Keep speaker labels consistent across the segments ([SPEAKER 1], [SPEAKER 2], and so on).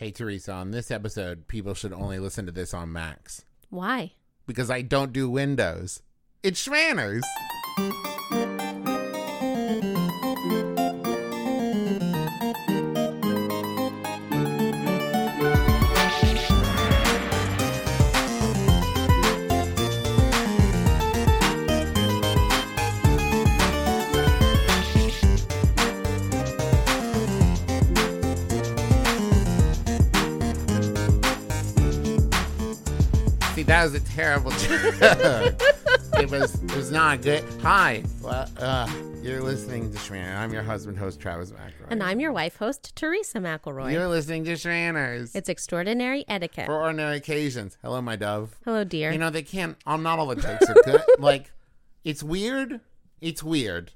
[SPEAKER 1] Hey, Teresa, on this episode, people should only listen to this on Macs.
[SPEAKER 2] Why?
[SPEAKER 1] because I don't do Windows. It's Schmanners. That was a terrible joke. it was it was not good. Hi, well, uh, you're listening to Schmanner. I'm your husband, host Travis McElroy.
[SPEAKER 2] And I'm your wife host, Teresa McElroy.
[SPEAKER 1] You're listening to Schmanners.
[SPEAKER 2] it's extraordinary etiquette.
[SPEAKER 1] for ordinary occasions. Hello, my dove.
[SPEAKER 2] Hello, dear.
[SPEAKER 1] You know they can't. Um, not all the jokes are good. like, it's weird. It's weird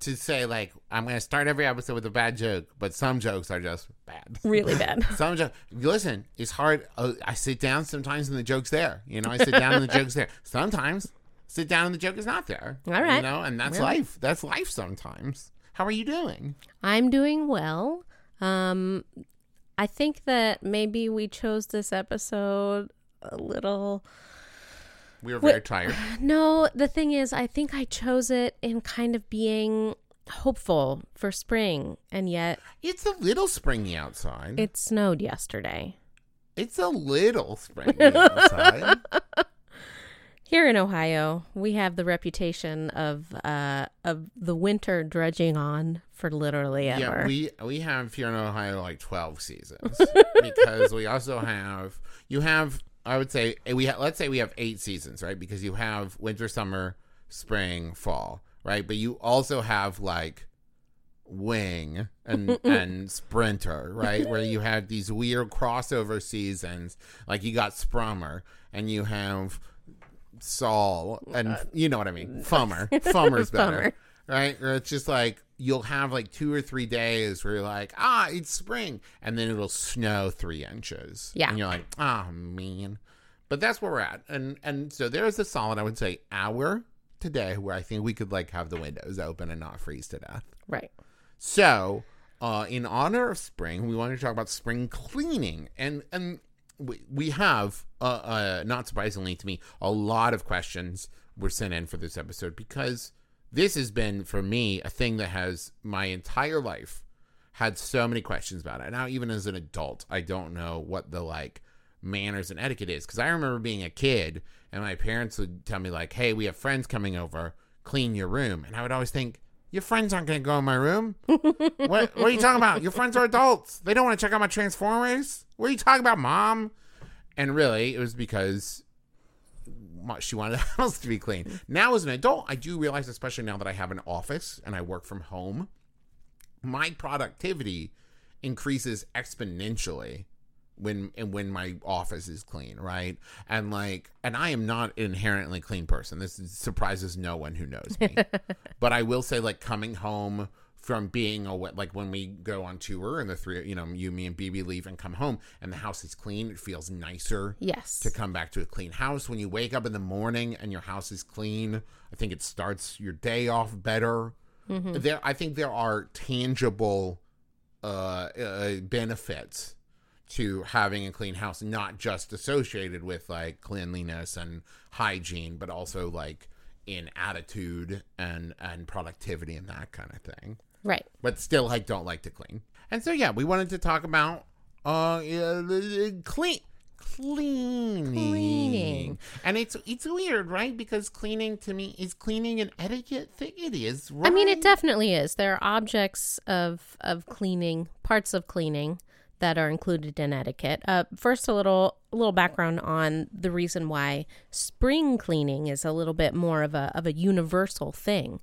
[SPEAKER 1] to say like I'm going to start every episode with a bad joke, but some jokes are just bad.
[SPEAKER 2] really bad.
[SPEAKER 1] Some joke. Listen, it's hard. Uh, I sit down sometimes and the joke's there. You know, I sit down and the joke's there. Sometimes sit down and the joke is not there.
[SPEAKER 2] All right.
[SPEAKER 1] You know, and that's
[SPEAKER 2] Really?
[SPEAKER 1] life. That's life. Sometimes. How are you doing?
[SPEAKER 2] I'm doing well. Um, I think that maybe we chose this episode a little.
[SPEAKER 1] We were very tired.
[SPEAKER 2] No, the thing is, I think I chose it in kind of being hopeful for spring, and yet
[SPEAKER 1] It's a little springy outside.
[SPEAKER 2] it snowed yesterday.
[SPEAKER 1] it's a little springy outside.
[SPEAKER 2] Here in Ohio, we have the reputation of uh, of the winter drudging on for literally ever.
[SPEAKER 1] Yeah, we we have here in Ohio like twelve seasons because we also have you have I would say eh, we ha- let's say we have eight seasons right because you have winter, summer, spring, fall right, but you also have like wing and and sprinter right where you have these weird crossover seasons like you got sprummer and you have Saul and you know what I mean fummer fummer's better
[SPEAKER 2] Fummer.
[SPEAKER 1] right? Or it's just like you'll have like two or three days where you're like, ah, it's spring, and then it'll snow three inches.
[SPEAKER 2] Yeah.
[SPEAKER 1] and you're like, ah, man. But that's where we're at, and and so there's a solid, I would say, hour today where I think we could like have the windows open and not freeze to death.
[SPEAKER 2] right.
[SPEAKER 1] So, uh, in honor of spring, we wanted to talk about spring cleaning, and and we, we have, uh, uh, not surprisingly to me, a lot of questions were sent in for this episode because this has been for me a thing that has my entire life had so many questions about it. Now, even as an adult, I don't know what the like manners and etiquette is because I remember being a kid and my parents would tell me like, "Hey, we have friends coming over, clean your room," and I would always think. Your friends aren't going to go in my room. what, what are you talking about? Your friends are adults. They don't want to check out my Transformers. What are you talking about, mom? And really, it was because she wanted the house to be clean. Now, as an adult, I do realize, especially now that I have an office and I work from home, my productivity increases exponentially when and when my office is clean, right? And like, and I am not an inherently clean person. This surprises no one who knows me. but I will say, like, coming home from being away, like when we go on tour and the three, you know, you, me, and BB leave and come home, and the house is clean, it feels nicer
[SPEAKER 2] Yes.
[SPEAKER 1] to come back to a clean house. When you wake up in the morning and your house is clean, I think it starts your day off better. There, I think there are tangible uh, uh, benefits to having a clean house, not just associated with like cleanliness and hygiene, but also like in attitude and and productivity and that kind of thing.
[SPEAKER 2] Right.
[SPEAKER 1] But still, like don't like to clean. And so, yeah, we wanted to talk about uh, clean cleaning.
[SPEAKER 2] Cleaning.
[SPEAKER 1] And it's it's weird, right? Because cleaning to me is cleaning an etiquette thing. It is, right?
[SPEAKER 2] I mean, it definitely is. There are objects of of cleaning, parts of cleaning that are included in etiquette. Uh, first, a little little background on the reason why spring cleaning is a little bit more of a of a universal thing.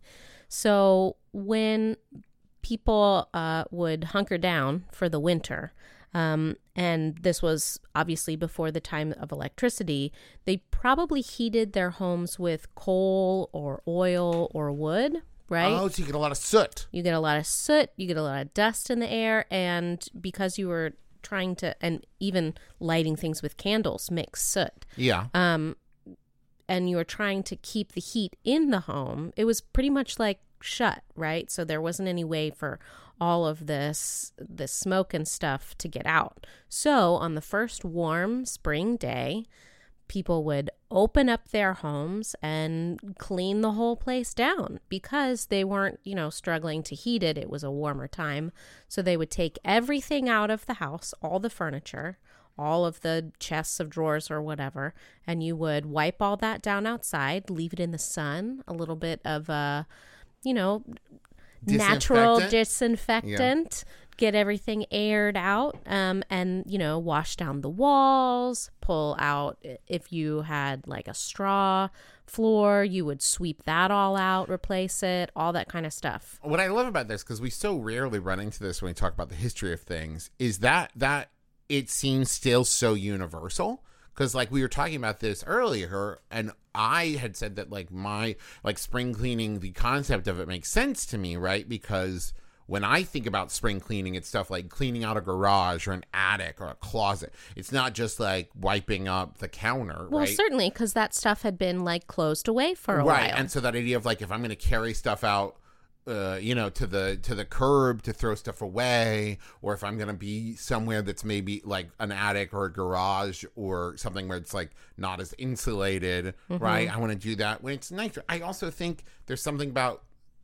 [SPEAKER 2] So when people uh, would hunker down for the winter. Um, and this was obviously before the time of electricity. They probably heated their homes with coal or oil or wood, right?
[SPEAKER 1] Oh, so you get a lot of soot.
[SPEAKER 2] You get a lot of soot, you get a lot of dust in the air, and because you were trying to, and even lighting things with candles makes soot.
[SPEAKER 1] Yeah.
[SPEAKER 2] Um, and you were trying to keep the heat in the home, it was pretty much like shut, right? So there wasn't any way for all of this this smoke and stuff to get out. So on the first warm spring day, people would open up their homes and clean the whole place down because they weren't, you know, struggling to heat it. It was a warmer time. So they would take everything out of the house, all the furniture, all of the chests of drawers or whatever, and you would wipe all that down outside, leave it in the sun, a little bit of a, you know, natural
[SPEAKER 1] Disinfectant?
[SPEAKER 2] disinfectant get everything aired out um, and you know wash down the walls pull out if you had like a straw floor you would sweep that all out replace it all that kind of stuff.
[SPEAKER 1] What I love about this because we so rarely run into this when we talk about the history of things is that that it seems still so universal. Because like we were talking about this earlier and I had said that like my like spring cleaning the concept of it makes sense to me right? Because when I think about spring cleaning, it's stuff like cleaning out a garage or an attic or a closet. It's not just like wiping up the counter,
[SPEAKER 2] well
[SPEAKER 1] right?
[SPEAKER 2] certainly because that stuff had been like closed away for a
[SPEAKER 1] right
[SPEAKER 2] while Right.
[SPEAKER 1] and so that idea of like if i'm going to carry stuff out uh, you know to the to the curb to throw stuff away or if i'm going to be somewhere that's maybe like an attic or a garage or something where it's like not as insulated
[SPEAKER 2] Mm-hmm.
[SPEAKER 1] right i want to do that when it's nicer i also think there's something about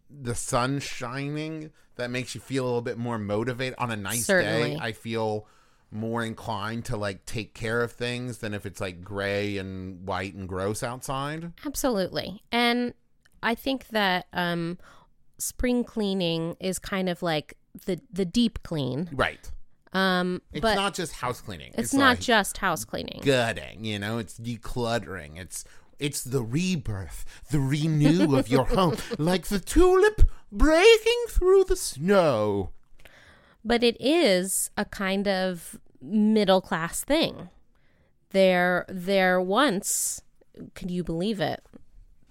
[SPEAKER 1] the sun shining that makes you feel a little bit more motivated on a nice
[SPEAKER 2] Certainly.
[SPEAKER 1] day i feel more inclined to like take care of things than if it's like gray and white and gross outside
[SPEAKER 2] Absolutely. And I think that um spring cleaning is kind of like the the deep clean.
[SPEAKER 1] right
[SPEAKER 2] Um
[SPEAKER 1] It's
[SPEAKER 2] but
[SPEAKER 1] not just house cleaning.
[SPEAKER 2] it's, not
[SPEAKER 1] like
[SPEAKER 2] just house cleaning.
[SPEAKER 1] gutting, you know, it's decluttering. It's it's the rebirth, the renew of your home, like the tulip breaking through the snow.
[SPEAKER 2] But it is a kind of middle class thing. There there once, could you believe it?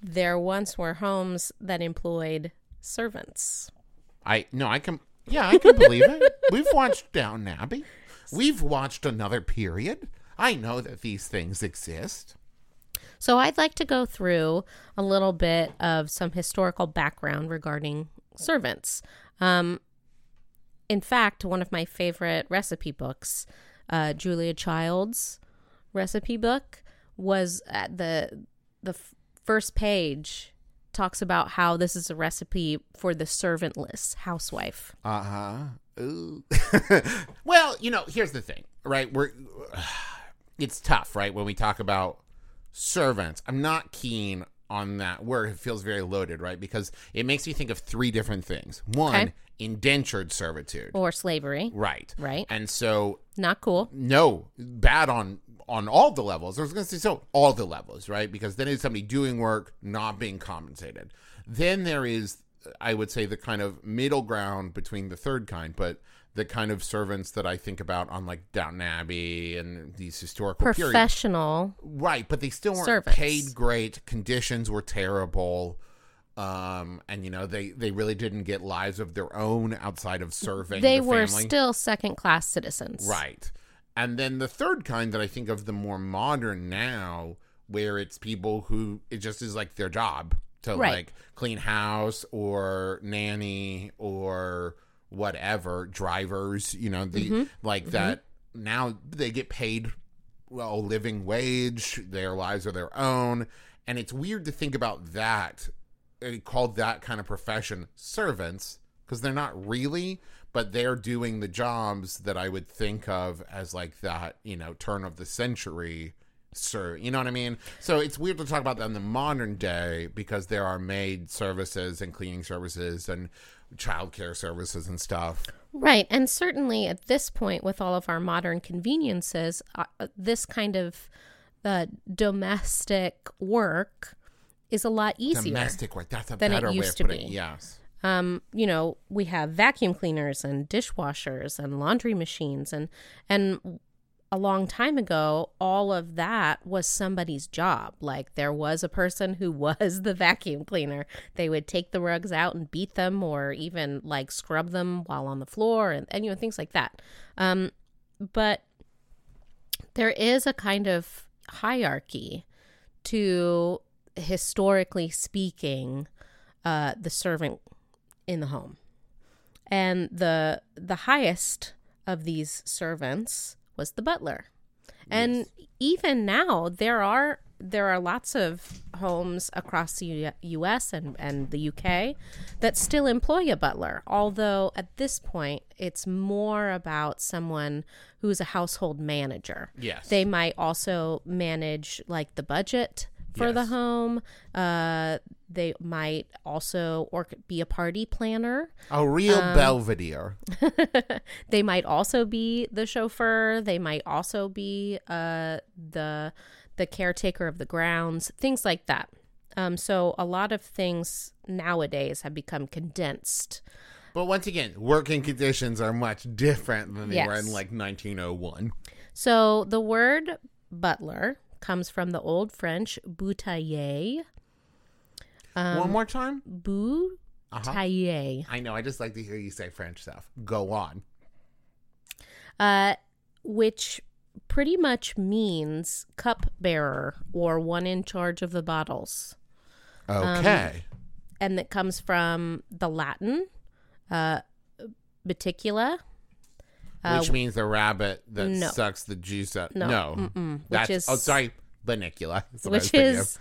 [SPEAKER 2] There once were homes that employed servants.
[SPEAKER 1] I no, I can yeah, I can believe it. We've watched Downton Abbey. We've watched another period. I know that these things exist.
[SPEAKER 2] So I'd like to go through a little bit of some historical background regarding servants. Um, in fact, one of my favorite recipe books, uh, Julia Child's recipe book, was at the the f- first page talks about how this is a recipe for the servantless housewife.
[SPEAKER 1] Uh huh. Ooh. well, you know, here's the thing, right? We're it's tough, right? When we talk about servants, I'm not keen on that word. It feels very loaded, right? Because it makes me think of three different things. One,
[SPEAKER 2] Okay.
[SPEAKER 1] indentured servitude,
[SPEAKER 2] Or slavery,
[SPEAKER 1] right?
[SPEAKER 2] right?
[SPEAKER 1] And so,
[SPEAKER 2] Not cool.
[SPEAKER 1] no, bad on on all the levels. I was going to say so all the levels, right? Because then it's somebody doing work, not being compensated. Then there is, I would say, the kind of middle ground between the third kind, but the kind of servants that I think about on like Downton Abbey and these historical periods.
[SPEAKER 2] Professional.
[SPEAKER 1] Right, but they still weren't
[SPEAKER 2] Servants.
[SPEAKER 1] paid great. Conditions were terrible. Um, and you know, they they really didn't get lives of their own outside of serving
[SPEAKER 2] They
[SPEAKER 1] the
[SPEAKER 2] were still second class citizens.
[SPEAKER 1] Right. And then the third kind that I think of the more modern now, where it's people who it just is like their job to
[SPEAKER 2] Right.
[SPEAKER 1] like clean house or nanny or whatever, drivers, you know, the
[SPEAKER 2] Mm-hmm.
[SPEAKER 1] like that now they get paid well a living wage, their lives are their own. And it's weird to think about that called that kind of profession servants because they're not really but they're doing the jobs that i would think of as like that you know turn of the century sir you know what i mean so it's weird to talk about that in the modern day because there are maid services and cleaning services and childcare services and stuff
[SPEAKER 2] Right. And certainly at this point, with all of our modern conveniences, uh, uh, this kind of uh, domestic work is a lot easier.
[SPEAKER 1] domestic work that's a
[SPEAKER 2] than it
[SPEAKER 1] better way
[SPEAKER 2] used
[SPEAKER 1] of
[SPEAKER 2] to
[SPEAKER 1] putting it
[SPEAKER 2] be.
[SPEAKER 1] yes
[SPEAKER 2] Um, you know, we have vacuum cleaners and dishwashers and laundry machines and and a long time ago, all of that was somebody's job. Like there was a person who was the vacuum cleaner. They would take the rugs out and beat them or even like scrub them while on the floor and, and you know, things like that. Um, but there is a kind of hierarchy to historically speaking uh, the servant in the home. And the the highest of these servants was the butler. And even now there are there are lots of homes across the U- US and, and the UK that still employ a butler, although at this point it's more about someone who's a household manager.
[SPEAKER 1] Yes.
[SPEAKER 2] They might also manage like the budget for the home. Uh, they might also or be a party planner.
[SPEAKER 1] A real
[SPEAKER 2] Um,
[SPEAKER 1] Belvedere.
[SPEAKER 2] They might also be the chauffeur. They might also be uh, the the caretaker of the grounds, things like that. Um, so a lot of things nowadays have become condensed.
[SPEAKER 1] But once again, working conditions are much different than they were in like 1901.
[SPEAKER 2] So the word butler comes from the Old French boutailler. Um,
[SPEAKER 1] One more time?
[SPEAKER 2] Boutailler.
[SPEAKER 1] Uh-huh. I know. I just like to hear you say French stuff. Go on.
[SPEAKER 2] uh, which pretty much means cupbearer or one in charge of the bottles.
[SPEAKER 1] Okay.
[SPEAKER 2] And that comes from the Latin, uh, baticula,
[SPEAKER 1] which means the rabbit that
[SPEAKER 2] uh, no.
[SPEAKER 1] sucks the juice out.
[SPEAKER 2] No.
[SPEAKER 1] No.
[SPEAKER 2] Mm-mm. Which
[SPEAKER 1] That's,
[SPEAKER 2] is-
[SPEAKER 1] oh, sorry. Bunnicula. That's what I was
[SPEAKER 2] which
[SPEAKER 1] thinking of.
[SPEAKER 2] is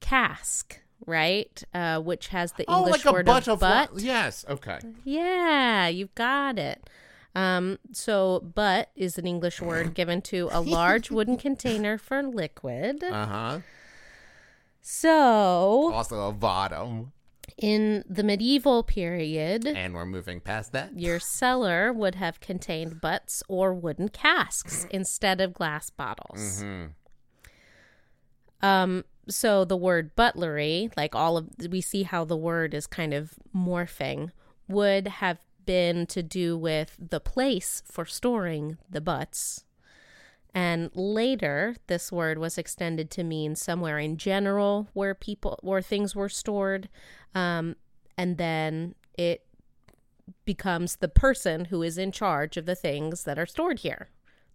[SPEAKER 2] cask, right? Uh, which has the
[SPEAKER 1] Oh,
[SPEAKER 2] English
[SPEAKER 1] like a
[SPEAKER 2] word
[SPEAKER 1] butt
[SPEAKER 2] of
[SPEAKER 1] of
[SPEAKER 2] butt.
[SPEAKER 1] Yes. Okay.
[SPEAKER 2] Yeah, you've got it. Um, so butt is an English word given to a large wooden container for liquid.
[SPEAKER 1] Uh huh.
[SPEAKER 2] So
[SPEAKER 1] Also a bottom.
[SPEAKER 2] In the medieval period,
[SPEAKER 1] And we're moving past that.
[SPEAKER 2] your cellar would have contained butts or wooden casks instead of glass bottles.
[SPEAKER 1] hmm
[SPEAKER 2] Um, so the word butlery, like all of, we see how the word is kind of morphing, would have been to do with the place for storing the butts. And later, this word was extended to mean somewhere in general where people, where things were stored. Um, and then it becomes the person who is in charge of the things that are stored here,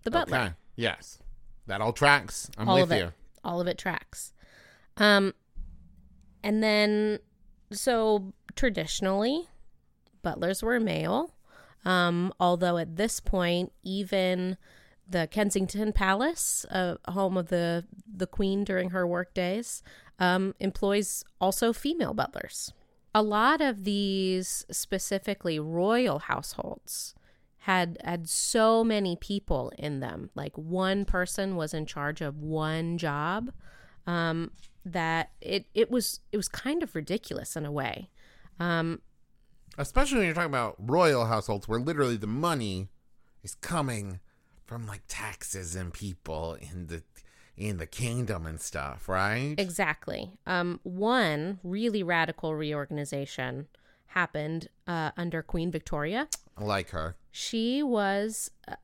[SPEAKER 2] the butler
[SPEAKER 1] Okay. Yes. That all tracks. I'm
[SPEAKER 2] all
[SPEAKER 1] with
[SPEAKER 2] of it
[SPEAKER 1] you.
[SPEAKER 2] all of it tracks um and then so traditionally butlers were male um although at this point even the Kensington Palace, uh, home of the the Queen during her work days, um, employs also female butlers. A lot of these, specifically royal households, had had so many people in them. Like one person was in charge of one job, um, that it it was it was kind of ridiculous in a way. Um,
[SPEAKER 1] Especially when you're talking about royal households where literally the money is coming from like taxes and people in the in the kingdom and stuff, right?
[SPEAKER 2] Exactly. Um, one really radical reorganization happened uh, under Queen Victoria.
[SPEAKER 1] I like her.
[SPEAKER 2] She was, uh,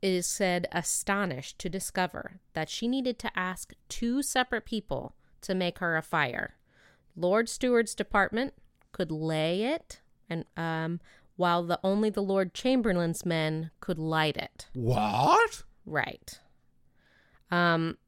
[SPEAKER 2] it is said, astonished to discover that she needed to ask two separate people to make her a fire. Lord Steward's department could lay it, and um, while the only the Lord Chamberlain's men could light it.
[SPEAKER 1] What?
[SPEAKER 2] Right. Um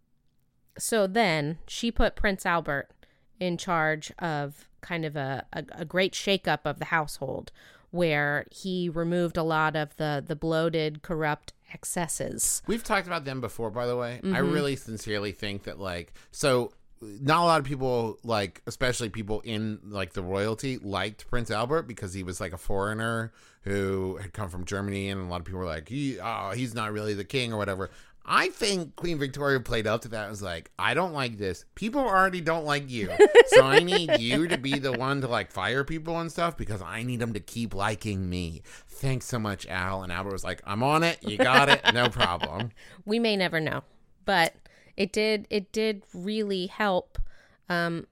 [SPEAKER 2] so then she put Prince Albert in charge of kind of a, a, a great shakeup of the household where he removed a lot of the the bloated, corrupt excesses.
[SPEAKER 1] We've talked about them before, by the way. I
[SPEAKER 2] Mm-hmm.
[SPEAKER 1] really sincerely think that, like, so not a lot of people, like, especially people in, like, the royalty, liked Prince Albert because he was, like, a foreigner who had come from Germany, and a lot of people were like, he, oh, he's not really the king or whatever. I think Queen Victoria played up to that. and was like, I don't like this. People already don't like you. So I need you to be the one to like fire people and stuff because I need them to keep liking me. Thanks so much, Al. And Albert was like, I'm on it. You got it. No problem.
[SPEAKER 2] We may never know, but it did it did really help um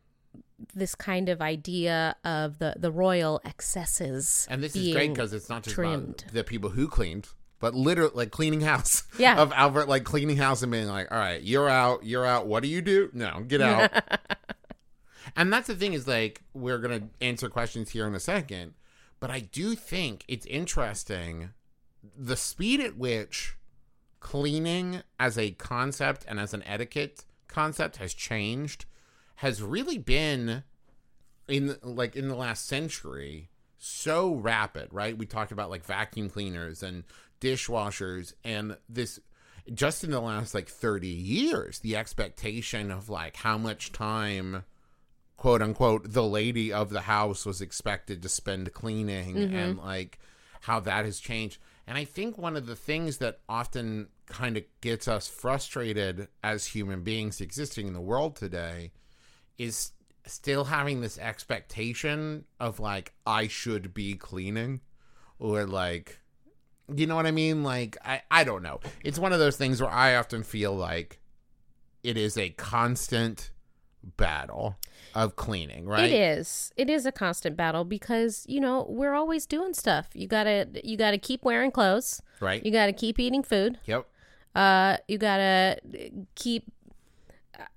[SPEAKER 2] this kind of idea of the the royal excesses
[SPEAKER 1] And this is great because it's not just
[SPEAKER 2] trimmed.
[SPEAKER 1] about the people who cleaned, but literally like cleaning house.
[SPEAKER 2] Yeah.
[SPEAKER 1] Of Albert like cleaning house and being like, all right, you're out, you're out. What do you do? No, get out. and that's the thing is like, we're going to answer questions here in a second, but I do think it's interesting the speed at which cleaning as a concept and as an etiquette concept has changed has really been in like in the last century so rapid, right? We talked about like vacuum cleaners and dishwashers and this just in the last like 30 years, the expectation of like how much time quote unquote the lady of the house was expected to spend cleaning mm-hmm. and like how that has changed. And I think one of the things that often kind of gets us frustrated as human beings existing in the world today is still having this expectation of like I should be cleaning or like you know what I mean? Like I I don't know. It's one of those things where I often feel like it is a constant battle of cleaning, right?
[SPEAKER 2] It is. It is a constant battle because, you know, we're always doing stuff. You got to you got to keep wearing clothes.
[SPEAKER 1] Right?
[SPEAKER 2] You got to keep eating food.
[SPEAKER 1] yep.
[SPEAKER 2] Uh you got to keep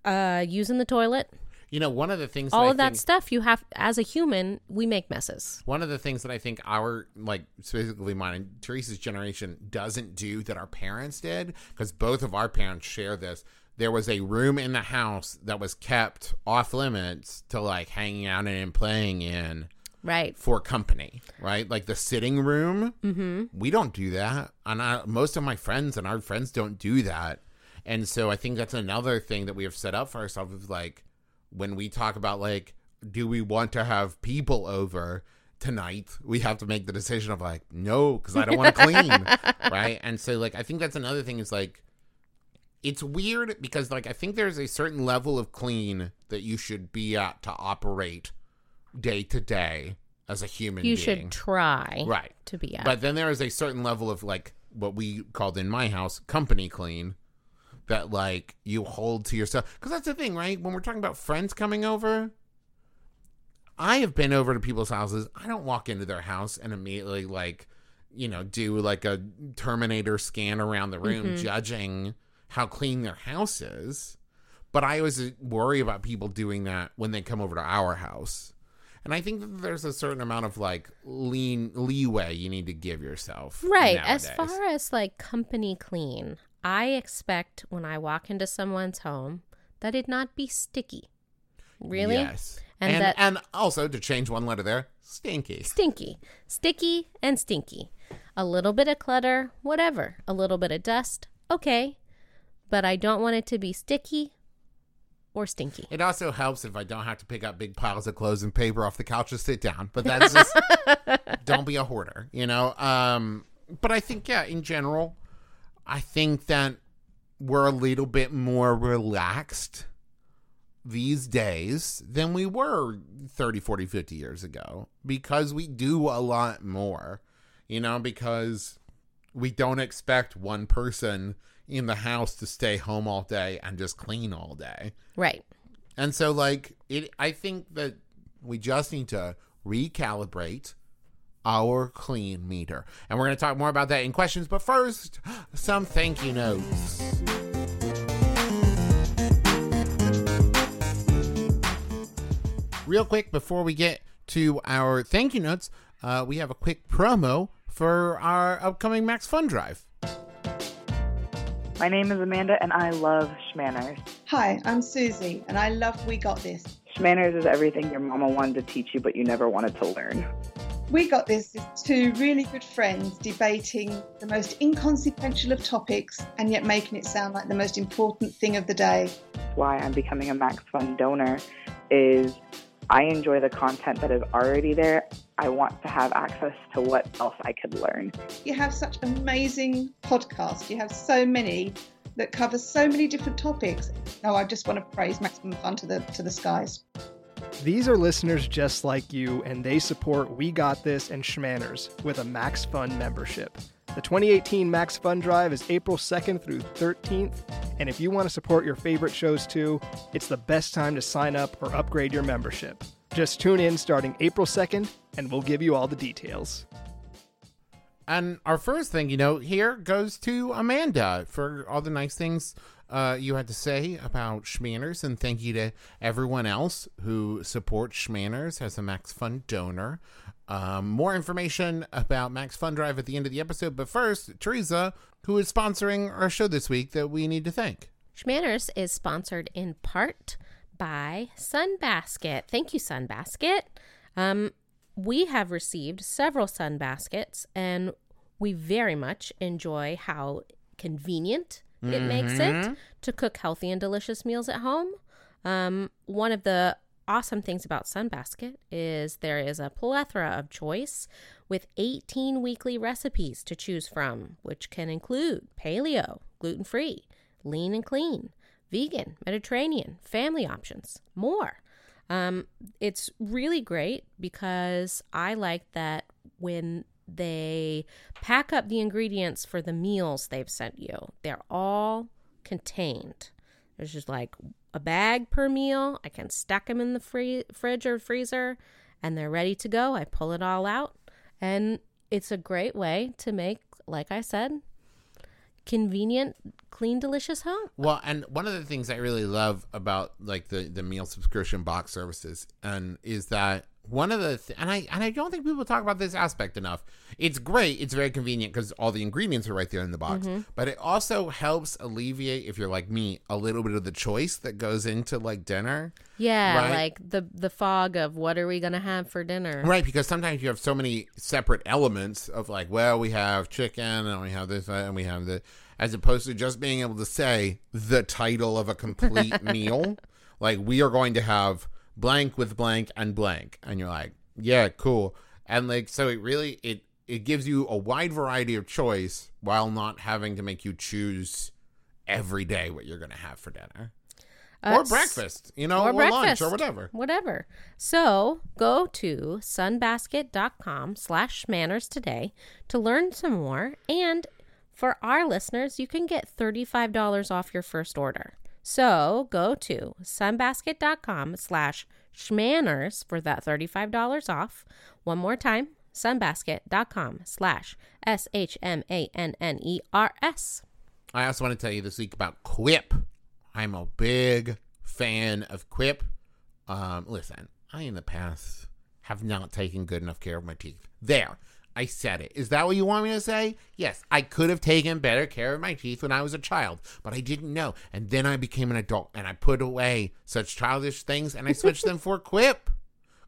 [SPEAKER 2] uh using the toilet.
[SPEAKER 1] You know, one of the things
[SPEAKER 2] All
[SPEAKER 1] I
[SPEAKER 2] of that
[SPEAKER 1] think-
[SPEAKER 2] stuff you have as a human, we make messes.
[SPEAKER 1] One of the things that I think our like specifically mine and Teresa's generation doesn't do that our parents did, because both of our parents share this. There was a room in the house that was kept off limits to like hanging out and playing in
[SPEAKER 2] Right.
[SPEAKER 1] for company, right? Like the sitting room. Mm-hmm. We don't do that, and I, most of my friends and our friends don't do that. And so I think that's another thing that we have set up for ourselves. Is like when we talk about like, do we want to have people over tonight? We have to make the decision of like, no, because I don't want to clean, right? And so like I think that's another thing. Is like it's weird because like I think there's a certain level of clean that you should be at to operate day to day as a human
[SPEAKER 2] You
[SPEAKER 1] being.
[SPEAKER 2] should try
[SPEAKER 1] right.
[SPEAKER 2] to be at.
[SPEAKER 1] But then there is a certain level of like what we called in my house company clean that like you hold to yourself because that's the thing, right? When we're talking about friends coming over, I have been over to people's houses. I don't walk into their house and immediately like you know do like a Terminator scan around the room, mm-hmm. judging how clean their house is. But I always worry about people doing that when they come over to our house. And I think that there's a certain amount of like lean leeway you need to give yourself.
[SPEAKER 2] Right. As far as like company clean, I expect when I walk into someone's home that it not be sticky. Really?
[SPEAKER 1] Yes.
[SPEAKER 2] And
[SPEAKER 1] And and, also to change one letter there, stinky.
[SPEAKER 2] Stinky. Sticky and stinky. A little bit of clutter, whatever. A little bit of dust, okay. But I don't want it to be sticky or stinky.
[SPEAKER 1] It also helps if I don't have to pick up big piles of clothes and paper off the couch to sit down. But that's just don't be a hoarder, you know. Um, but I think yeah, in general, I think that we're a little bit more relaxed these days than we were 30, 40, 50 years ago because we do a lot more, you know, because we don't expect one person in the house to stay home all day and just clean all day.
[SPEAKER 2] Right.
[SPEAKER 1] And so like it I think that we just need to recalibrate our clean meter. And we're going to talk more about that in questions, but first, some thank you notes. Real quick before we get to our thank you notes, uh, we have a quick promo for our upcoming Max Fun Drive.
[SPEAKER 3] My name is Amanda, and I love Schmanners.
[SPEAKER 4] Hi, I'm Susie, and I love We Got This.
[SPEAKER 3] Schmanners is everything your mama wanted to teach you, but you never wanted to learn.
[SPEAKER 4] We Got This is two really good friends debating the most inconsequential of topics and yet making it sound like the most important thing of the day.
[SPEAKER 3] Why I'm becoming a Max Fun donor is I enjoy the content that is already there. I want to have access to what else I could learn.
[SPEAKER 4] You have such amazing podcasts, you have so many that cover so many different topics. Oh, I just want to praise Maximum Fun to the to the skies.
[SPEAKER 5] These are listeners just like you, and they support We Got This and Schmanners with a Max Fun membership. The 2018 Max Fun Drive is April 2nd through 13th, and if you want to support your favorite shows too, it's the best time to sign up or upgrade your membership. Just tune in starting April 2nd, and we'll give you all the details.
[SPEAKER 1] And our first thing, you know, here goes to Amanda for all the nice things uh, you had to say about Schmanners. And thank you to everyone else who supports Schmanners as a Max Fun donor. Um, more information about Max Fun Drive at the end of the episode. But first, Teresa, who is sponsoring our show this week that we need to thank.
[SPEAKER 2] Schmanners is sponsored in part by Sunbasket. Thank you, Sunbasket. Um, we have received several sun baskets, and we very much enjoy how convenient it makes it to cook healthy and delicious meals at home. Um, one of the awesome things about Sunbasket is there is a plethora of choice with 18 weekly recipes to choose from, which can include paleo, gluten free, lean and clean, vegan, Mediterranean, family options, more. Um, it's really great because I like that when they pack up the ingredients for the meals they've sent you, they're all contained. There's just like a bag per meal. I can stack them in the free- fridge or freezer and they're ready to go. I pull it all out and it's a great way to make, like I said, convenient, clean, delicious home.
[SPEAKER 1] Well, and one of the things I really love about like the the meal subscription box services, and is that one of the th- and I and I don't think people talk about this aspect enough. It's great. It's very convenient because all the ingredients are right there in the box. Mm-hmm. But it also helps alleviate, if you're like me, a little bit of the choice that goes into like dinner.
[SPEAKER 2] Yeah,
[SPEAKER 1] Right.
[SPEAKER 2] like the the fog of what are we gonna have for dinner?
[SPEAKER 1] Right, because sometimes you have so many separate elements of like, well, we have chicken and we have this and we have the, as opposed to just being able to say the title of a complete meal. Like, we are going to have blank with blank and blank, and you're like, yeah, cool. And like, so it really it it gives you a wide variety of choice while not having to make you choose every day what you're going to have for dinner.
[SPEAKER 2] Uh,
[SPEAKER 1] or breakfast, you know,
[SPEAKER 2] or
[SPEAKER 1] or, lunch or whatever.
[SPEAKER 2] Whatever. So go to sunbasket.com slash manners today to learn some more. And for our listeners, you can get $35 off your first order. So go to sunbasket.com slash schmanners for that $35 off. One more time, sunbasket.com slash S-H-M-A-N-N-E-R-S.
[SPEAKER 1] I also want to tell you this week about Quip. I'm a big fan of Quip. Um, listen, I in the past have not taken good enough care of my teeth. There, I said it. Is that what you want me to say? Yes, I could have taken better care of my teeth when I was a child, but I didn't know. And then I became an adult and I put away such childish things and I switched them for Quip.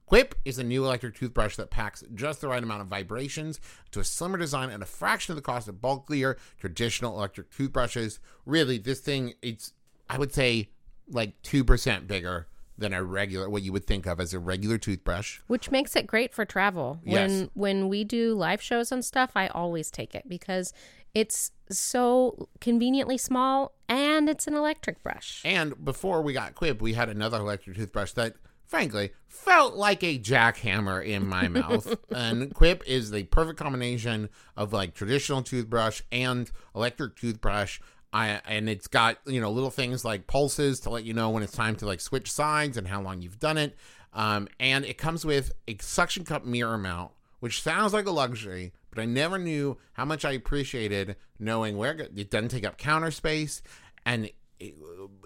[SPEAKER 1] Quip is a new electric toothbrush that packs just the right amount of vibrations to a slimmer design at a fraction of the cost of bulkier traditional electric toothbrushes. Really, this thing, it's, I would say, like 2% bigger than a regular, what you would think of as a regular toothbrush.
[SPEAKER 2] which makes it great for travel.
[SPEAKER 1] Yes.
[SPEAKER 2] When when we do live shows and stuff, I always take it because it's so conveniently small and it's an electric brush.
[SPEAKER 1] And before we got Quip, we had another electric toothbrush that, frankly, felt like a jackhammer in my mouth. And Quip is the perfect combination of like traditional toothbrush and electric toothbrush. I, and it's got you know little things like pulses to let you know when it's time to like switch sides and how long you've done it. Um, and it comes with a suction cup mirror mount, which sounds like a luxury, but I never knew how much I appreciated knowing where it doesn't take up counter space and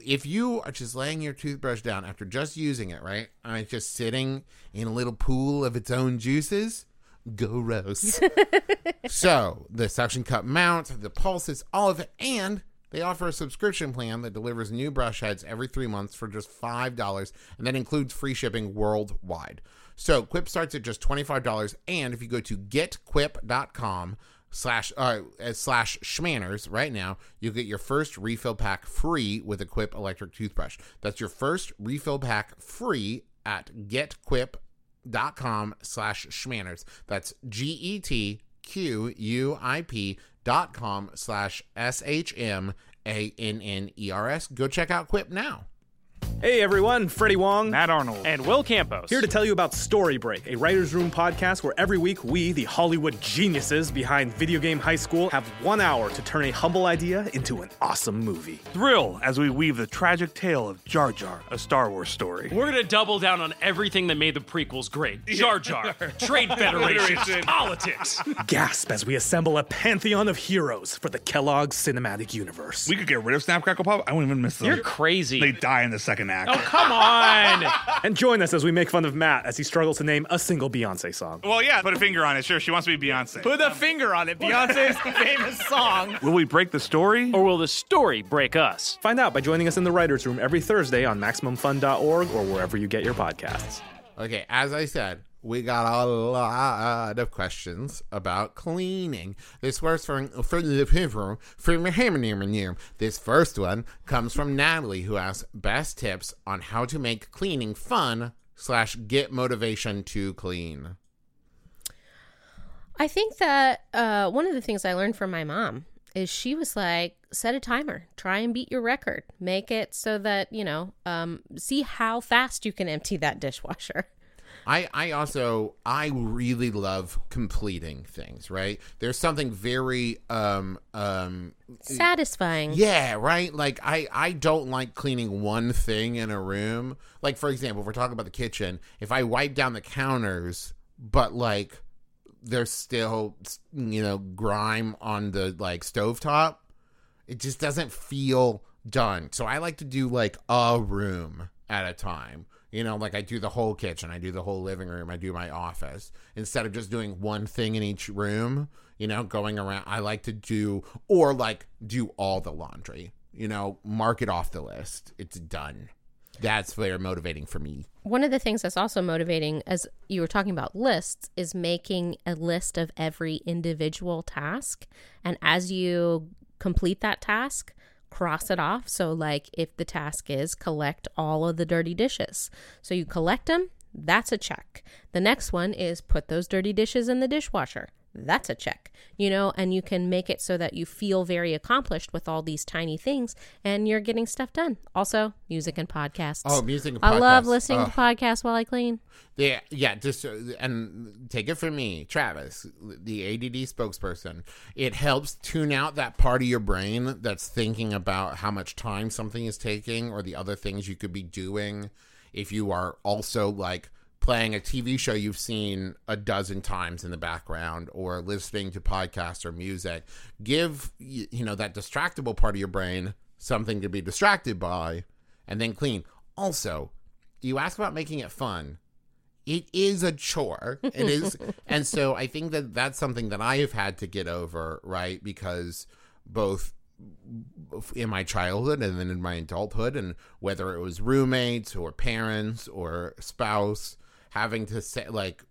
[SPEAKER 1] if you are just laying your toothbrush down after just using it, right, and it's just sitting in a little pool of its own juices, gross. so the suction cup mount, the pulses, all of it, and they offer a subscription plan that delivers new brush heads every three months for just five dollars, and that includes free shipping worldwide. So Quip starts at just twenty five dollars, and if you go to getquip.com slash uh, uh, slash schmanners right now, you'll get your first refill pack free with a Quip electric toothbrush. That's your first refill pack free at getquip.com slash schmanners. That's G E T Q U I P dot com slash S H M A N N E R S. Go check out Quip now.
[SPEAKER 5] Hey everyone, Freddie Wong.
[SPEAKER 6] Matt Arnold.
[SPEAKER 7] And Will Campos.
[SPEAKER 5] Here to tell you about Story Break, a writer's room podcast where every week we, the Hollywood geniuses behind Video Game High School, have one hour to turn a humble idea into an awesome movie.
[SPEAKER 6] Thrill as we weave the tragic tale of Jar Jar, a Star Wars story.
[SPEAKER 7] We're gonna double down on everything that made the prequels great. Jar Jar, trade Federation, politics.
[SPEAKER 5] Gasp as we assemble a pantheon of heroes for the Kellogg's cinematic universe.
[SPEAKER 8] We could get rid of Snap Crackle Pop. I wouldn't even miss them.
[SPEAKER 7] You're crazy.
[SPEAKER 8] They die in the second act.
[SPEAKER 7] oh, come on.
[SPEAKER 5] and join us as we make fun of Matt as he struggles to name a single Beyonce song.
[SPEAKER 8] Well, yeah, put a finger on it. Sure, she wants to be Beyonce.
[SPEAKER 6] Put a finger on it. Beyonce's famous song.
[SPEAKER 8] Will we break the story?
[SPEAKER 7] or will the story break us?
[SPEAKER 5] Find out by joining us in the writer's room every Thursday on MaximumFun.org or wherever you get your podcasts.
[SPEAKER 1] Okay, as I said, we got a lot of questions about cleaning. This first from This first one comes from Natalie, who asks best tips on how to make cleaning fun slash get motivation to clean.
[SPEAKER 2] I think that uh, one of the things I learned from my mom is she was like, set a timer, try and beat your record, make it so that you know, um, see how fast you can empty that dishwasher.
[SPEAKER 1] I, I also I really love completing things, right? There's something very um um
[SPEAKER 2] Satisfying.
[SPEAKER 1] yeah, right? Like I I don't like cleaning one thing in a room. Like for example, if we're talking about the kitchen, if I wipe down the counters but like there's still you know grime on the like stovetop, it just doesn't feel done. So I like to do like a room at a time. You know, like I do the whole kitchen, I do the whole living room, I do my office instead of just doing one thing in each room. You know, going around. I like to do or like do all the laundry. You know, mark it off the list. It's done. That's very motivating for me.
[SPEAKER 2] One of the things that's also motivating, as you were talking about lists, is making a list of every individual task. And as you complete that task, cross it off. So, like if the task is collect all of the dirty dishes, so you collect them, that's a check. The next one is put those dirty dishes in the dishwasher. That's a check, you know, and you can make it so that you feel very accomplished with all these tiny things and you're getting stuff done. Also, music and podcasts.
[SPEAKER 1] Oh, music and
[SPEAKER 2] I love listening
[SPEAKER 1] Oh.
[SPEAKER 2] to podcasts while I clean.
[SPEAKER 1] Yeah, yeah. Just uh, and take it from me, Travis, the ADD spokesperson. It helps tune out that part of your brain that's thinking about how much time something is taking or the other things you could be doing. If you are also like playing a TV show you've seen a dozen times in the background or listening to podcasts or music, give you know that distractible part of your brain something to be distracted by, and then clean. Also, you ask about making it fun it is a chore it is and so i think that that's something that i have had to get over right because both in my childhood and then in my adulthood and whether it was roommates or parents or spouse having to say like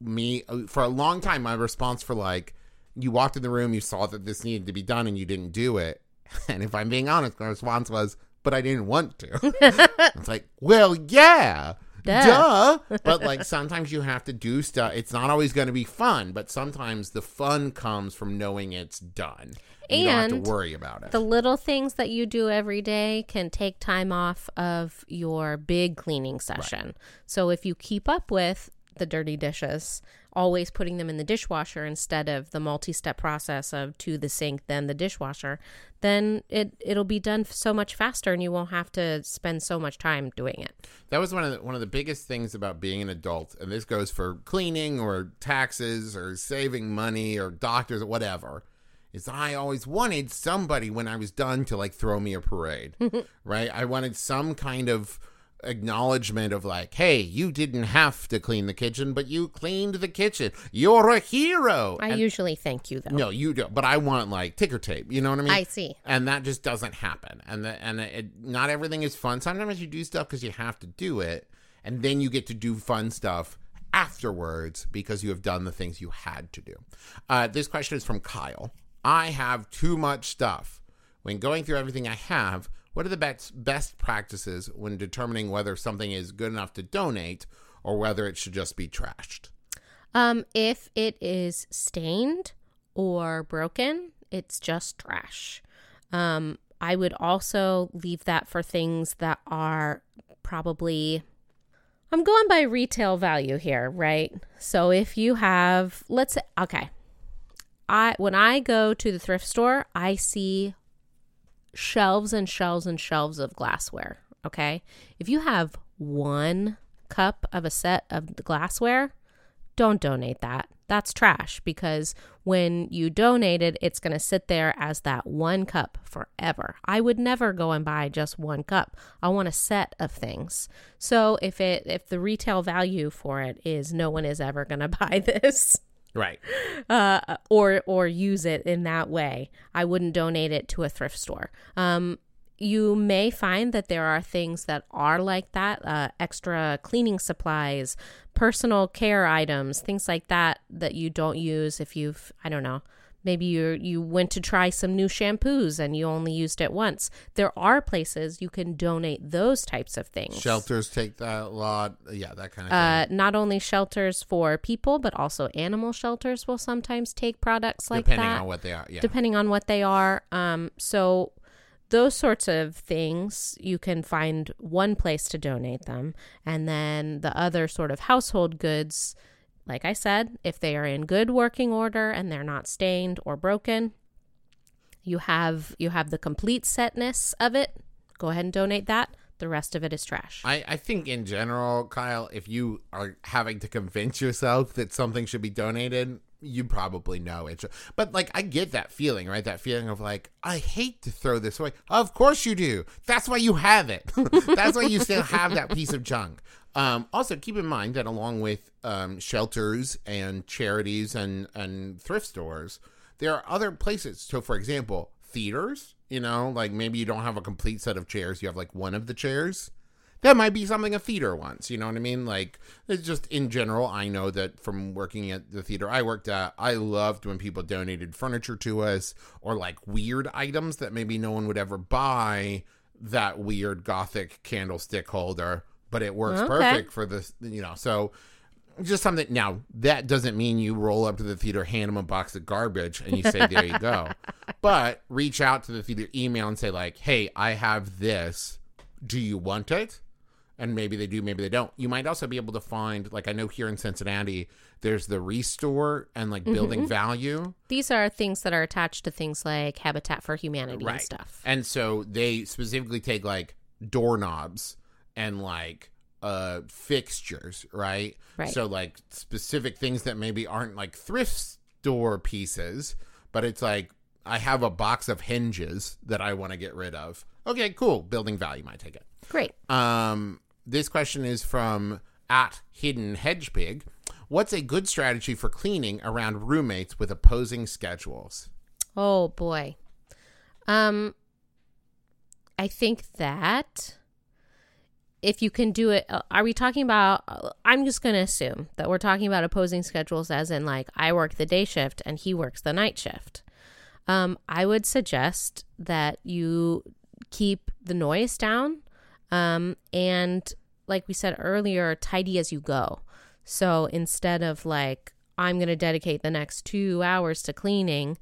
[SPEAKER 1] me for a long time my response for like you walked in the room you saw that this needed to be done and you didn't do it. And if i'm being honest my response was but i didn't want to. It's like well yeah
[SPEAKER 2] Duh.
[SPEAKER 1] duh. But like sometimes you have to do stuff. It's not always going to be fun, but sometimes the fun comes from knowing it's done. you don't have
[SPEAKER 2] And
[SPEAKER 1] to worry about it.
[SPEAKER 2] The little things that you do every day can take time off of your big cleaning session. So if you keep up with the dirty dishes, always putting them in the dishwasher instead of the multi-step process of to the sink then the dishwasher, then it it'll be done so much faster and you won't have to spend so much time doing it.
[SPEAKER 1] that was one of the, one of the biggest things about being an adult, and this goes for cleaning or taxes or saving money or doctors or whatever. Is I always wanted somebody when I was done to like throw me a parade, right? I wanted some kind of acknowledgement of like, hey, you didn't have to clean the kitchen, but you cleaned the kitchen. You're a hero.
[SPEAKER 2] I
[SPEAKER 1] And-
[SPEAKER 2] usually thank you though.
[SPEAKER 1] No, you don't. But I want like ticker tape. You know what I mean?
[SPEAKER 2] I see.
[SPEAKER 1] And that just doesn't happen. And the, and it, not everything is fun. Sometimes you do stuff because you have to do it, and then you get to do fun stuff afterwards because you have done the things you had to do. Uh, this question is from Kyle. I have too much stuff. When going through everything I have, what are the best best practices when determining whether something is good enough to donate or whether it should just be trashed?
[SPEAKER 2] Um, if it is stained or broken, it's just trash. Um, I would also leave that for things that are probably. I'm going by retail value here, right? So if you have, let's say, okay, I when I go to the thrift store, I see shelves and shelves and shelves of glassware. Okay, if you have one cup of a set of glassware, don't donate that. That's trash because when you donate it, it's going to sit there as that one cup forever. I would never go and buy just one cup. I want a set of things. So if it if the retail value for it is no one is ever going to buy this
[SPEAKER 1] Right.
[SPEAKER 2] uh, or or use it in that way, I wouldn't donate it to a thrift store. Um, you may find that there are things that are like that uh, extra cleaning supplies, personal care items, things like that that you don't use if you've, I don't know, maybe you you went to try some new shampoos and you only used it once. There are places you can donate those types of things.
[SPEAKER 1] Shelters take that a lot. Yeah, that kind of
[SPEAKER 2] Uh,
[SPEAKER 1] thing.
[SPEAKER 2] not only shelters for people, but also animal shelters will sometimes take products like
[SPEAKER 1] Depending
[SPEAKER 2] that
[SPEAKER 1] on what they are. Yeah.
[SPEAKER 2] depending on what they are. Um, so those sorts of things you can find one place to donate them, and then the other sort of household goods, like I said, if they are in good working order and they're not stained or broken, you have you have the complete setness of it. Go ahead and donate that. The rest of it is trash.
[SPEAKER 1] I, I think in general, Kyle, if you are having to convince yourself that something should be donated, you probably know it. But like, I get that feeling, right? That feeling of like, I hate to throw this away. Of course you do. That's why you have it. That's why you still have that piece of junk. Um, also, keep in mind that along with um, shelters and charities and, and thrift stores, there are other places. So, for example, theaters, you know, like maybe you don't have a complete set of chairs, you have like one of the chairs. That might be something a theater wants, you know what I mean? Like, it's just in general, I know that from working at the theater I worked at, I loved when people donated furniture to us or like weird items that maybe no one would ever buy. That weird gothic candlestick holder, but it works
[SPEAKER 2] Okay.
[SPEAKER 1] perfect for this, you know. So, just something now that doesn't mean you roll up to the theater hand them a box of garbage and you say there you go but reach out to the theater email and say like hey i have this do you want it and maybe they do maybe they don't. You might also be able to find like i know here in cincinnati there's the ReStore and like building value.
[SPEAKER 2] These are things that are attached to things like Habitat for Humanity and stuff.
[SPEAKER 1] and so they specifically take like doorknobs and like uh fixtures right?
[SPEAKER 2] Right.
[SPEAKER 1] so like specific things that maybe aren't like thrift store pieces but it's like i have a box of hinges that i want to get rid of. Okay cool. Building value might take it.
[SPEAKER 2] Great.
[SPEAKER 1] um, this question is from at Hidden Hedge Pig. What's a good strategy for cleaning around roommates with opposing schedules?
[SPEAKER 2] Oh boy. Um I think that if you can do it uh, are we talking about uh, I'm just going to assume that we're talking about opposing schedules as in like I work the day shift and he works the night shift. Um I would suggest that you keep the noise down um and like we said earlier tidy as you go. So instead of like I'm going to dedicate the next 2 hours to cleaning,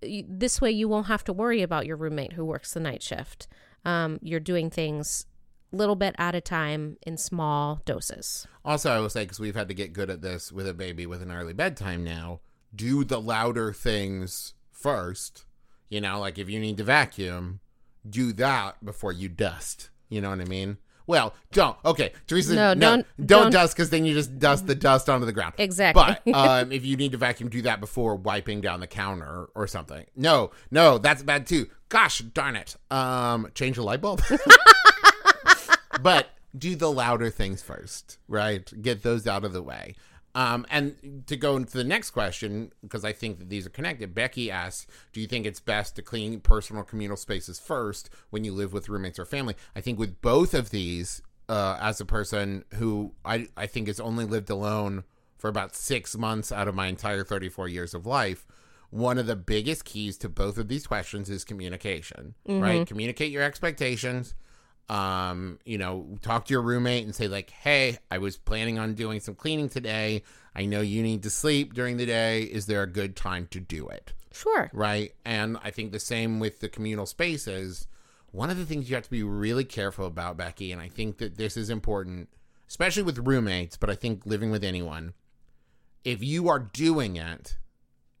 [SPEAKER 2] this way you won't have to worry about your roommate who works the night shift. Um, you're doing things little bit at a time in small doses.
[SPEAKER 1] Also, I will say, because we've had to get good at this with a baby with an early bedtime now, do the louder things first. You know, like if you need to vacuum, do that before you dust. You know what I mean? Well, don't. Okay, Teresa,
[SPEAKER 2] No,
[SPEAKER 1] no,
[SPEAKER 2] don't-
[SPEAKER 1] don't,
[SPEAKER 2] don't-
[SPEAKER 1] dust because then you just dust the dust onto the ground.
[SPEAKER 2] Exactly.
[SPEAKER 1] But um, if you need to vacuum, do that before wiping down the counter or something. No, no, that's bad too. Gosh darn it. Um, change the light bulb. but do the louder things first, right? Get those out of the way. Um, and to go into the next question, because I think that these are connected, Becky asks, Do you think it's best to clean personal communal spaces first when you live with roommates or family? I think with both of these, uh, as a person who I, I think has only lived alone for about six months out of my entire 34 years of life, one of the biggest keys to both of these questions is communication, right? Communicate your expectations um you know talk to your roommate and say like hey i was planning on doing some cleaning today. I know you need to sleep during the day. Is there a good time to do it?
[SPEAKER 2] Sure.
[SPEAKER 1] right? And i think the same with the communal spaces. One of the things you have to be really careful about becky and i think that this is important especially with roommates but i think living with anyone if you are doing it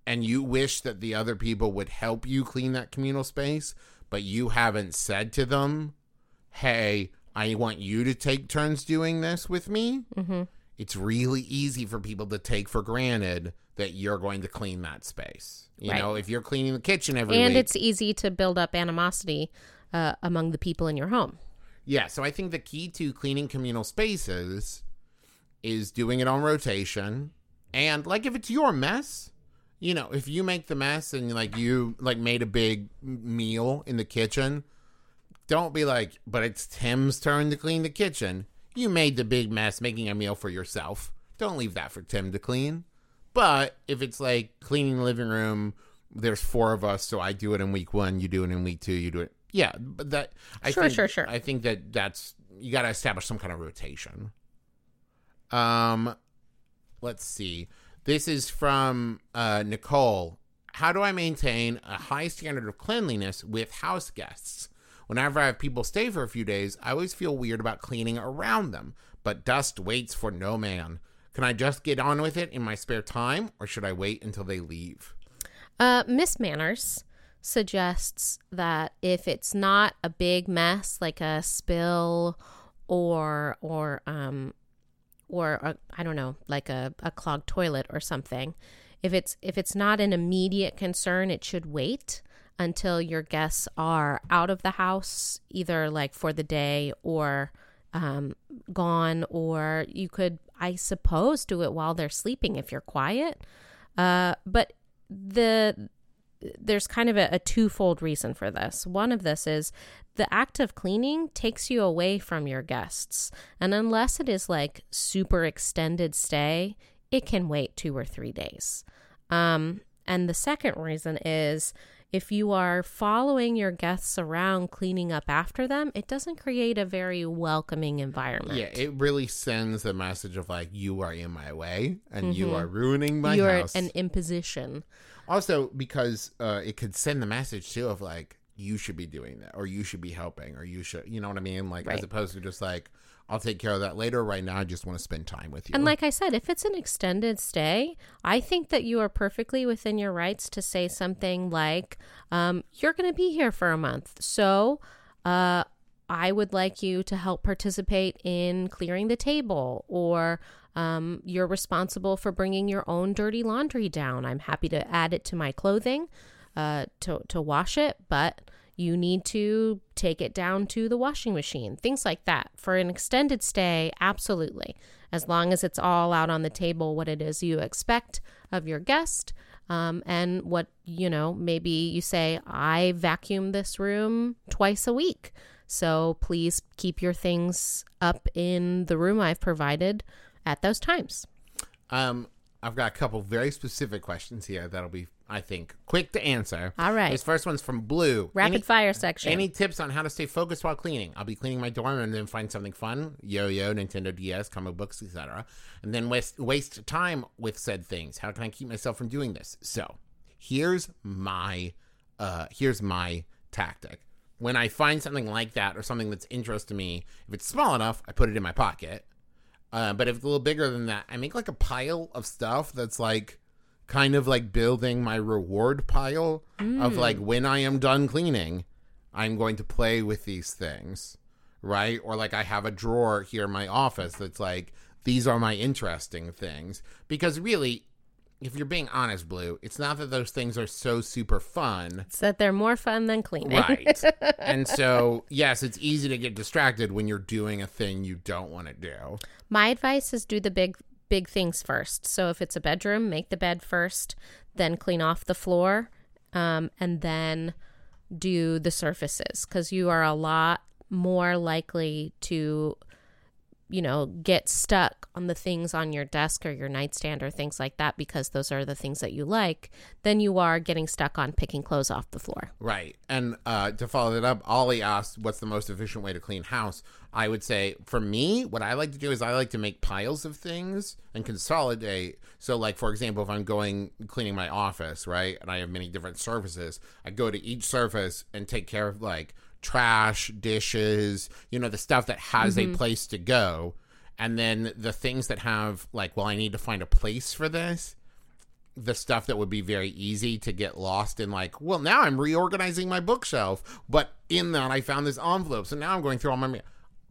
[SPEAKER 1] and you wish that the other people would help you clean that communal space but you haven't said to them hey, I want you to take turns doing this with me,
[SPEAKER 2] Mm-hmm.
[SPEAKER 1] it's really easy for people to take for granted that you're going to clean that space. You
[SPEAKER 2] Right.
[SPEAKER 1] know, if you're cleaning the kitchen every
[SPEAKER 2] And
[SPEAKER 1] week.
[SPEAKER 2] it's easy to build up animosity uh, among the people in your home.
[SPEAKER 1] Yeah, so I think the key to cleaning communal spaces is doing it on rotation. And like if it's your mess, you know, if you make the mess and like you like made a big meal in the kitchen, Don't be like, but it's Tim's turn to clean the kitchen. You made the big mess making a meal for yourself. Don't leave that for Tim to clean. But if it's like cleaning the living room, there's four of us, so I do it in week one, you do it in week two, you do it. Yeah, but that I
[SPEAKER 2] Sure,
[SPEAKER 1] think,
[SPEAKER 2] sure, sure.
[SPEAKER 1] I think that that's you got to establish some kind of rotation. Um, let's see. This is from uh, Nicole. How do I maintain a high standard of cleanliness with house guests? Whenever I have people stay for a few days, I always feel weird about cleaning around them, but dust waits for no man. Can I just get on with it in my spare time, or should I wait until they leave?
[SPEAKER 2] Uh, Miss Manners suggests that if it's not a big mess like a spill or or um or I don't know like a, a clogged toilet or something, if it's if it's not an immediate concern, it should wait until your guests are out of the house, either like for the day or um, gone, or you could, I suppose, do it while they're sleeping if you're quiet. Uh, but the there's kind of a, a twofold reason for this. One of this is the act of cleaning takes you away from your guests, and unless it is like super extended stay, it can wait two or three days. Um, and the second reason is if you are following your guests around cleaning up after them, it doesn't create a very welcoming environment.
[SPEAKER 1] Yeah, it really sends a message of like you are in my way and you are ruining my
[SPEAKER 2] You're
[SPEAKER 1] house.
[SPEAKER 2] an imposition.
[SPEAKER 1] Also, because uh, it could send the message too of like you should be doing that, or you should be helping, or you should, you know what I mean? Like as opposed to just like I'll take care of that later. Right now, I just want to spend time with you.
[SPEAKER 2] And like I said, if it's an extended stay, I think that you are perfectly within your rights to say something like, um, "You're going to be here for a month, so uh, I would like you to help participate in clearing the table, or um, you're responsible for bringing your own dirty laundry down. I'm happy to add it to my clothing uh, to to wash it, but." You need to take it down to the washing machine, things like that. For an extended stay, absolutely. As long as it's all out on the table, what it is you expect of your guest, um, and what, you know, maybe you say, I vacuum this room twice a week. So please keep your things up in the room I've provided at those times.
[SPEAKER 1] um, I've got a couple very specific questions here that'll be, I think, quick to answer.
[SPEAKER 2] All right.
[SPEAKER 1] This first one's from Blue.
[SPEAKER 2] Rapid
[SPEAKER 1] Any-
[SPEAKER 2] fire section.
[SPEAKER 1] Any tips on how to stay focused while cleaning? I'll be cleaning my dorm and then find something fun, yo-yo, Nintendo DS, comic books, etc., and then waste waste time with said things. How can I keep myself from doing this? So, here's my uh here's my tactic. When I find something like that or something that's interesting to me, if it's small enough, I put it in my pocket. Uh, but if it's a little bigger than that, I make like a pile of stuff that's like kind of like building my reward pile of like mm. when I am done cleaning, I'm going to play with these things, right? Or like I have a drawer here in my office that's like these are my interesting things. Because really if you're being honest blue it's not that those things are so super fun.
[SPEAKER 2] It's that they're more fun than cleaning.
[SPEAKER 1] right. And so yes it's easy to get distracted when you're doing a thing you don't want to do.
[SPEAKER 2] My advice is do the big big things first. So if it's a bedroom, make the bed first, then clean off the floor, um, and then do the surfaces because you are a lot more likely to you know get stuck on the things on your desk or your nightstand or things like that because those are the things that you like then you are getting stuck on picking clothes off the floor
[SPEAKER 1] Right. And uh, to follow that up, Ollie asked, what's the most efficient way to clean house? I would say, for me, what I like to do is I like to make piles of things and consolidate. So, like, for example, if I'm going cleaning my office, right, and I have many different surfaces, I go to each surface and take care of, like, trash, dishes, you know, the stuff that has a mm-hmm. place to go. And then the things that have, like, well, I need to find a place for this the stuff that would be very easy to get lost in like well now i'm reorganizing my bookshelf but in that i found this envelope so now i'm going through all my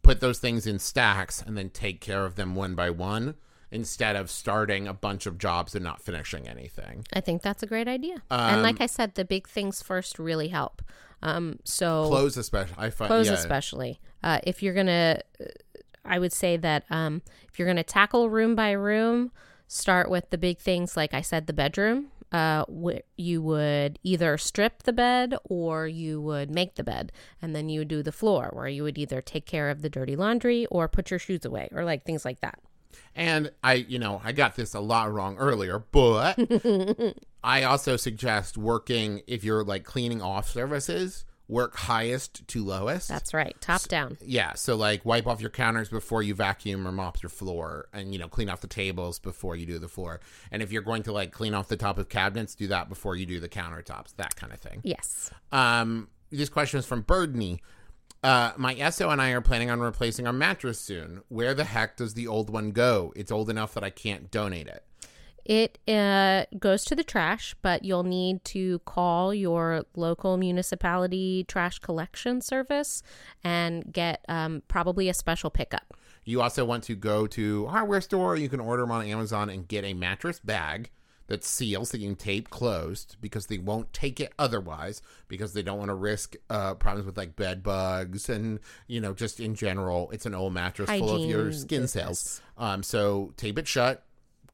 [SPEAKER 1] put those things in stacks and then take care of them one by one instead of starting a bunch of jobs and not finishing anything.
[SPEAKER 2] I think that's a great idea. And like um, i said the big things first really help um, so
[SPEAKER 1] clothes especially i find
[SPEAKER 2] clothes
[SPEAKER 1] yeah,
[SPEAKER 2] especially uh, if you're gonna i would say that um, if you're gonna tackle room by room start with the big things like i said the bedroom uh, wh- you would either strip the bed or you would make the bed. And then you would do the floor where you would either take care of the dirty laundry or put your shoes away or like things like that.
[SPEAKER 1] And I, you know, I got this a lot wrong earlier, but I also suggest working if you're like cleaning off surfaces, work highest to lowest.
[SPEAKER 2] That's right. Top down.
[SPEAKER 1] yeah, so like wipe off your counters before you vacuum or mop your floor and you know, clean off the tables before you do the floor. And if you're going to like clean off the top of cabinets, do that before you do the countertops, that kind of thing.
[SPEAKER 2] Yes.
[SPEAKER 1] Um, this question is from Birdney. Uh, my SO and I are planning on replacing our mattress soon. Where the heck does the old one go? It's old enough that I can't donate it.
[SPEAKER 2] It uh, goes to the trash, but you'll need to call your local municipality trash collection service and get um, probably a special pickup.
[SPEAKER 1] You also want to go to a hardware store. You can order them on Amazon and get a mattress bag that seals that you can tape closed because they won't take it otherwise because they don't want to risk uh, problems with like bed bugs and you know just in general it's an old mattress full of your skin
[SPEAKER 2] business.
[SPEAKER 1] cells. Um, so tape it shut,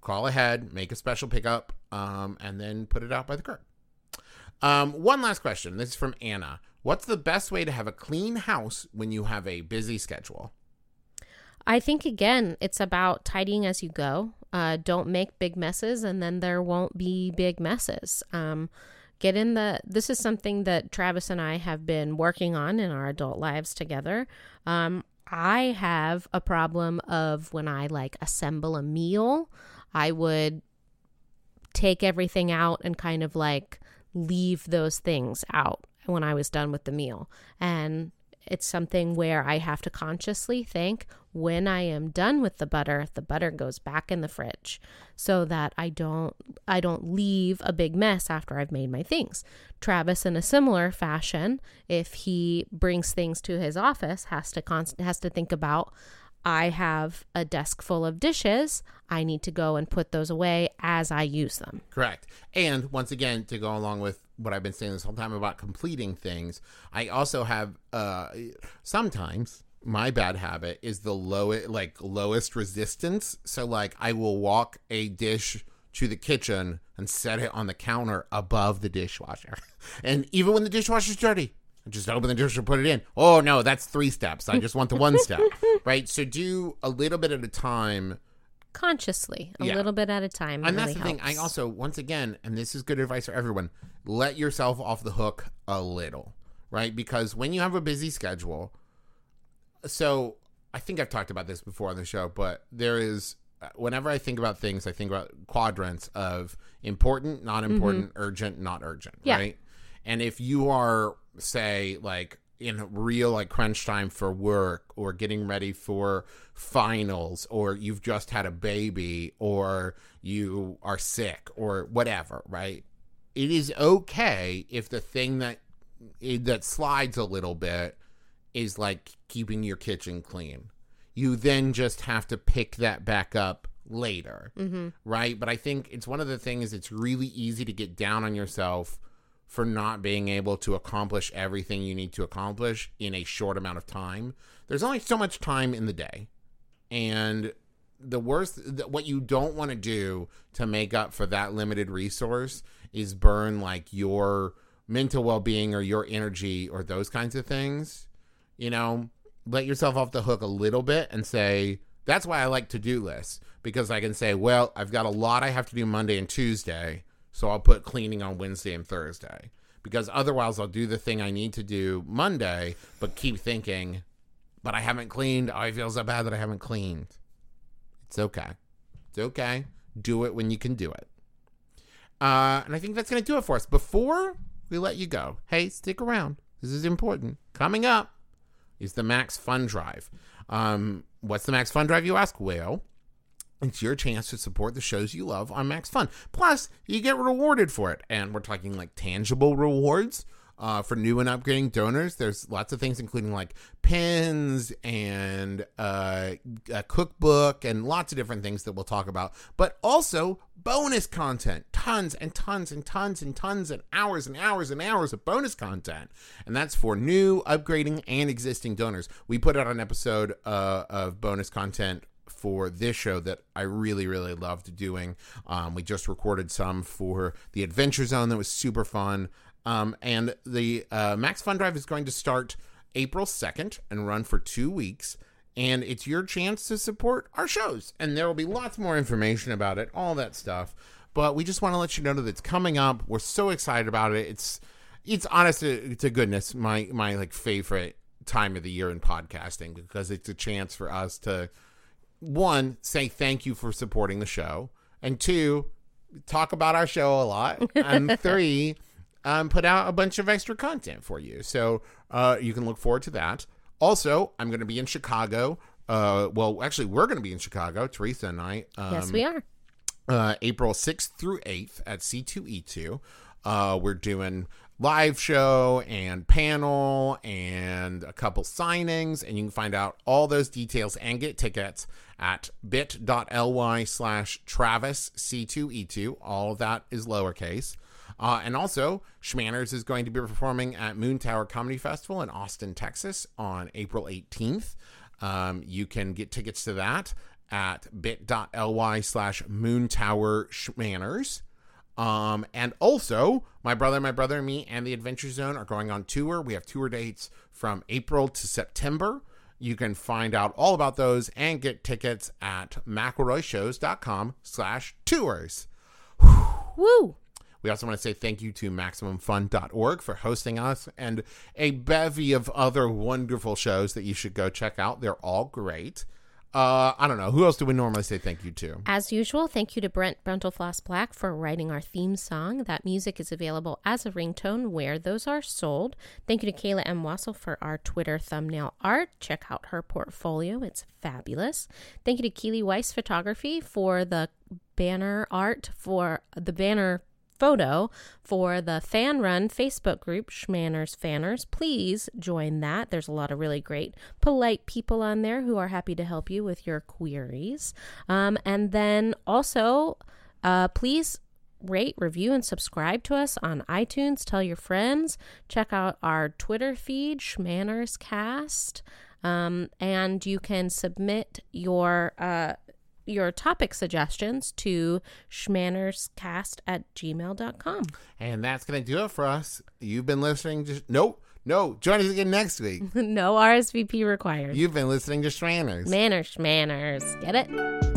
[SPEAKER 1] call ahead, make a special pickup, um, and then put it out by the curb. Um, one last question. This is from Anna. What's the best way to have a clean house when you have a busy schedule?
[SPEAKER 2] I think again, it's about tidying as you go. Uh, don't make big messes, and then there won't be big messes. Um, get in the. This is something that Travis and I have been working on in our adult lives together. Um, I have a problem of when I like assemble a meal, I would take everything out and kind of like leave those things out when I was done with the meal. And it's something where I have to consciously think when I am done with the butter, the butter goes back in the fridge so that I don't I don't leave a big mess after I've made my things. Travis in a similar fashion, if he brings things to his office, has to const- has to think about I have a desk full of dishes. I need to go and put those away as I use them.
[SPEAKER 1] Correct. And once again, to go along with what I've been saying this whole time about completing things, I also have uh sometimes my bad habit is the lowest like lowest resistance. So like I will walk a dish to the kitchen and set it on the counter above the dishwasher. And even when the dishwasher's dirty, I just open the dishwasher, put it in. Oh no, that's three steps. I just want the one step. Right? So do a little bit at a time
[SPEAKER 2] Consciously, a
[SPEAKER 1] Yeah.
[SPEAKER 2] little bit at a time.
[SPEAKER 1] and
[SPEAKER 2] really
[SPEAKER 1] that's the thing. I also, once again, and this is good advice for everyone, let yourself off the hook a little, right? Because when you have a busy schedule, so I think I've talked about this before on the show, but there is, uh, whenever I think about things, I think about quadrants of important, not mm-hmm. important, urgent, not urgent,
[SPEAKER 2] Yeah.
[SPEAKER 1] right? And if you are, say, like in real like crunch time for work or getting ready for finals or you've just had a baby or you are sick or whatever, right? It is okay if the thing that that slides a little bit is like keeping your kitchen clean. You then just have to pick that back up later, mm-hmm. right? But I think it's one of the things it's really easy to get down on yourself for not being able to accomplish everything you need to accomplish in a short amount of time. There's only so much time in the day. And the worst, what you don't want to do to make up for that limited resource is burn like your mental well being or your energy or those kinds of things. You know, let yourself off the hook a little bit and say, that's why I like to do lists because I can say, well, I've got a lot I have to do Monday and Tuesday. So I'll put cleaning on Wednesday and Thursday because otherwise I'll do the thing I need to do Monday, but keep thinking, but I haven't cleaned. Oh, I feel so bad that I haven't cleaned. It's okay. It's okay. Do it when you can do it. Uh, and I think that's going to do it for us. Before we let you go, hey, stick around. This is important. Coming up is the Max Fun Drive. Um, what's the Max Fun Drive, you ask? Well, it's your chance to support the shows you love on Max Fun. Plus, you get rewarded for it. And we're talking like tangible rewards uh, for new and upgrading donors. There's lots of things, including like pins and uh, a cookbook and lots of different things that we'll talk about. But also bonus content tons and tons and tons and tons and hours and hours and hours of bonus content. And that's for new, upgrading, and existing donors. We put out an episode uh, of bonus content for this show that I really, really loved doing. Um, we just recorded some for the Adventure Zone that was super fun. Um, and the uh, Max Fun Drive is going to start April 2nd and run for two weeks. And it's your chance to support our shows. And there will be lots more information about it, all that stuff. But we just want to let you know that it's coming up. We're so excited about it. It's it's honest to, to goodness my my like favorite time of the year in podcasting because it's a chance for us to one say thank you for supporting the show and two talk about our show a lot and three um, put out a bunch of extra content for you so uh, you can look forward to that also i'm going to be in chicago uh, well actually we're going to be in chicago teresa and i um,
[SPEAKER 2] yes, we are.
[SPEAKER 1] uh, April 6th through 8th at C2E2. Uh, we're doing live show and panel and a couple signings, and you can find out all those details and get tickets at bit.ly slash Travis C2E2. All of that is lowercase. Uh, and also, Schmanners is going to be performing at Moontower Comedy Festival in Austin, Texas on April 18th. Um, you can get tickets to that at bit.ly slash Moon Tower Schmanners. Um, and also, my brother, my brother, me, and the Adventure Zone are going on tour. We have tour dates from April to September. You can find out all about those and get tickets at McElroyShows.com slash tours.
[SPEAKER 2] Woo!
[SPEAKER 1] We also want to say thank you to MaximumFun.org for hosting us and a bevy of other wonderful shows that you should go check out. They're all great. Uh, I don't know. Who else do we normally say thank you to?
[SPEAKER 2] As usual, thank you to Brent Bruntelfloss Black for writing our theme song. That music is available as a ringtone where those are sold. Thank you to Kayla M. Wasil for our Twitter thumbnail art. Check out her portfolio, it's fabulous. Thank you to Keely Weiss Photography for the banner art for the banner photo for the fan run Facebook group, Schmanners Fanners. Please join that. There's a lot of really great, polite people on there who are happy to help you with your queries. Um, and then also, uh, please rate, review, and subscribe to us on iTunes. Tell your friends. Check out our Twitter feed, Schmanners Cast. Um, and you can submit your uh, your topic suggestions to schmannerscast at gmail.com.
[SPEAKER 1] And that's going to do it for us. You've been listening to. Nope. No. Join us again next week.
[SPEAKER 2] no RSVP required.
[SPEAKER 1] You've been listening to Stranners.
[SPEAKER 2] Manners, schmanners. Get it?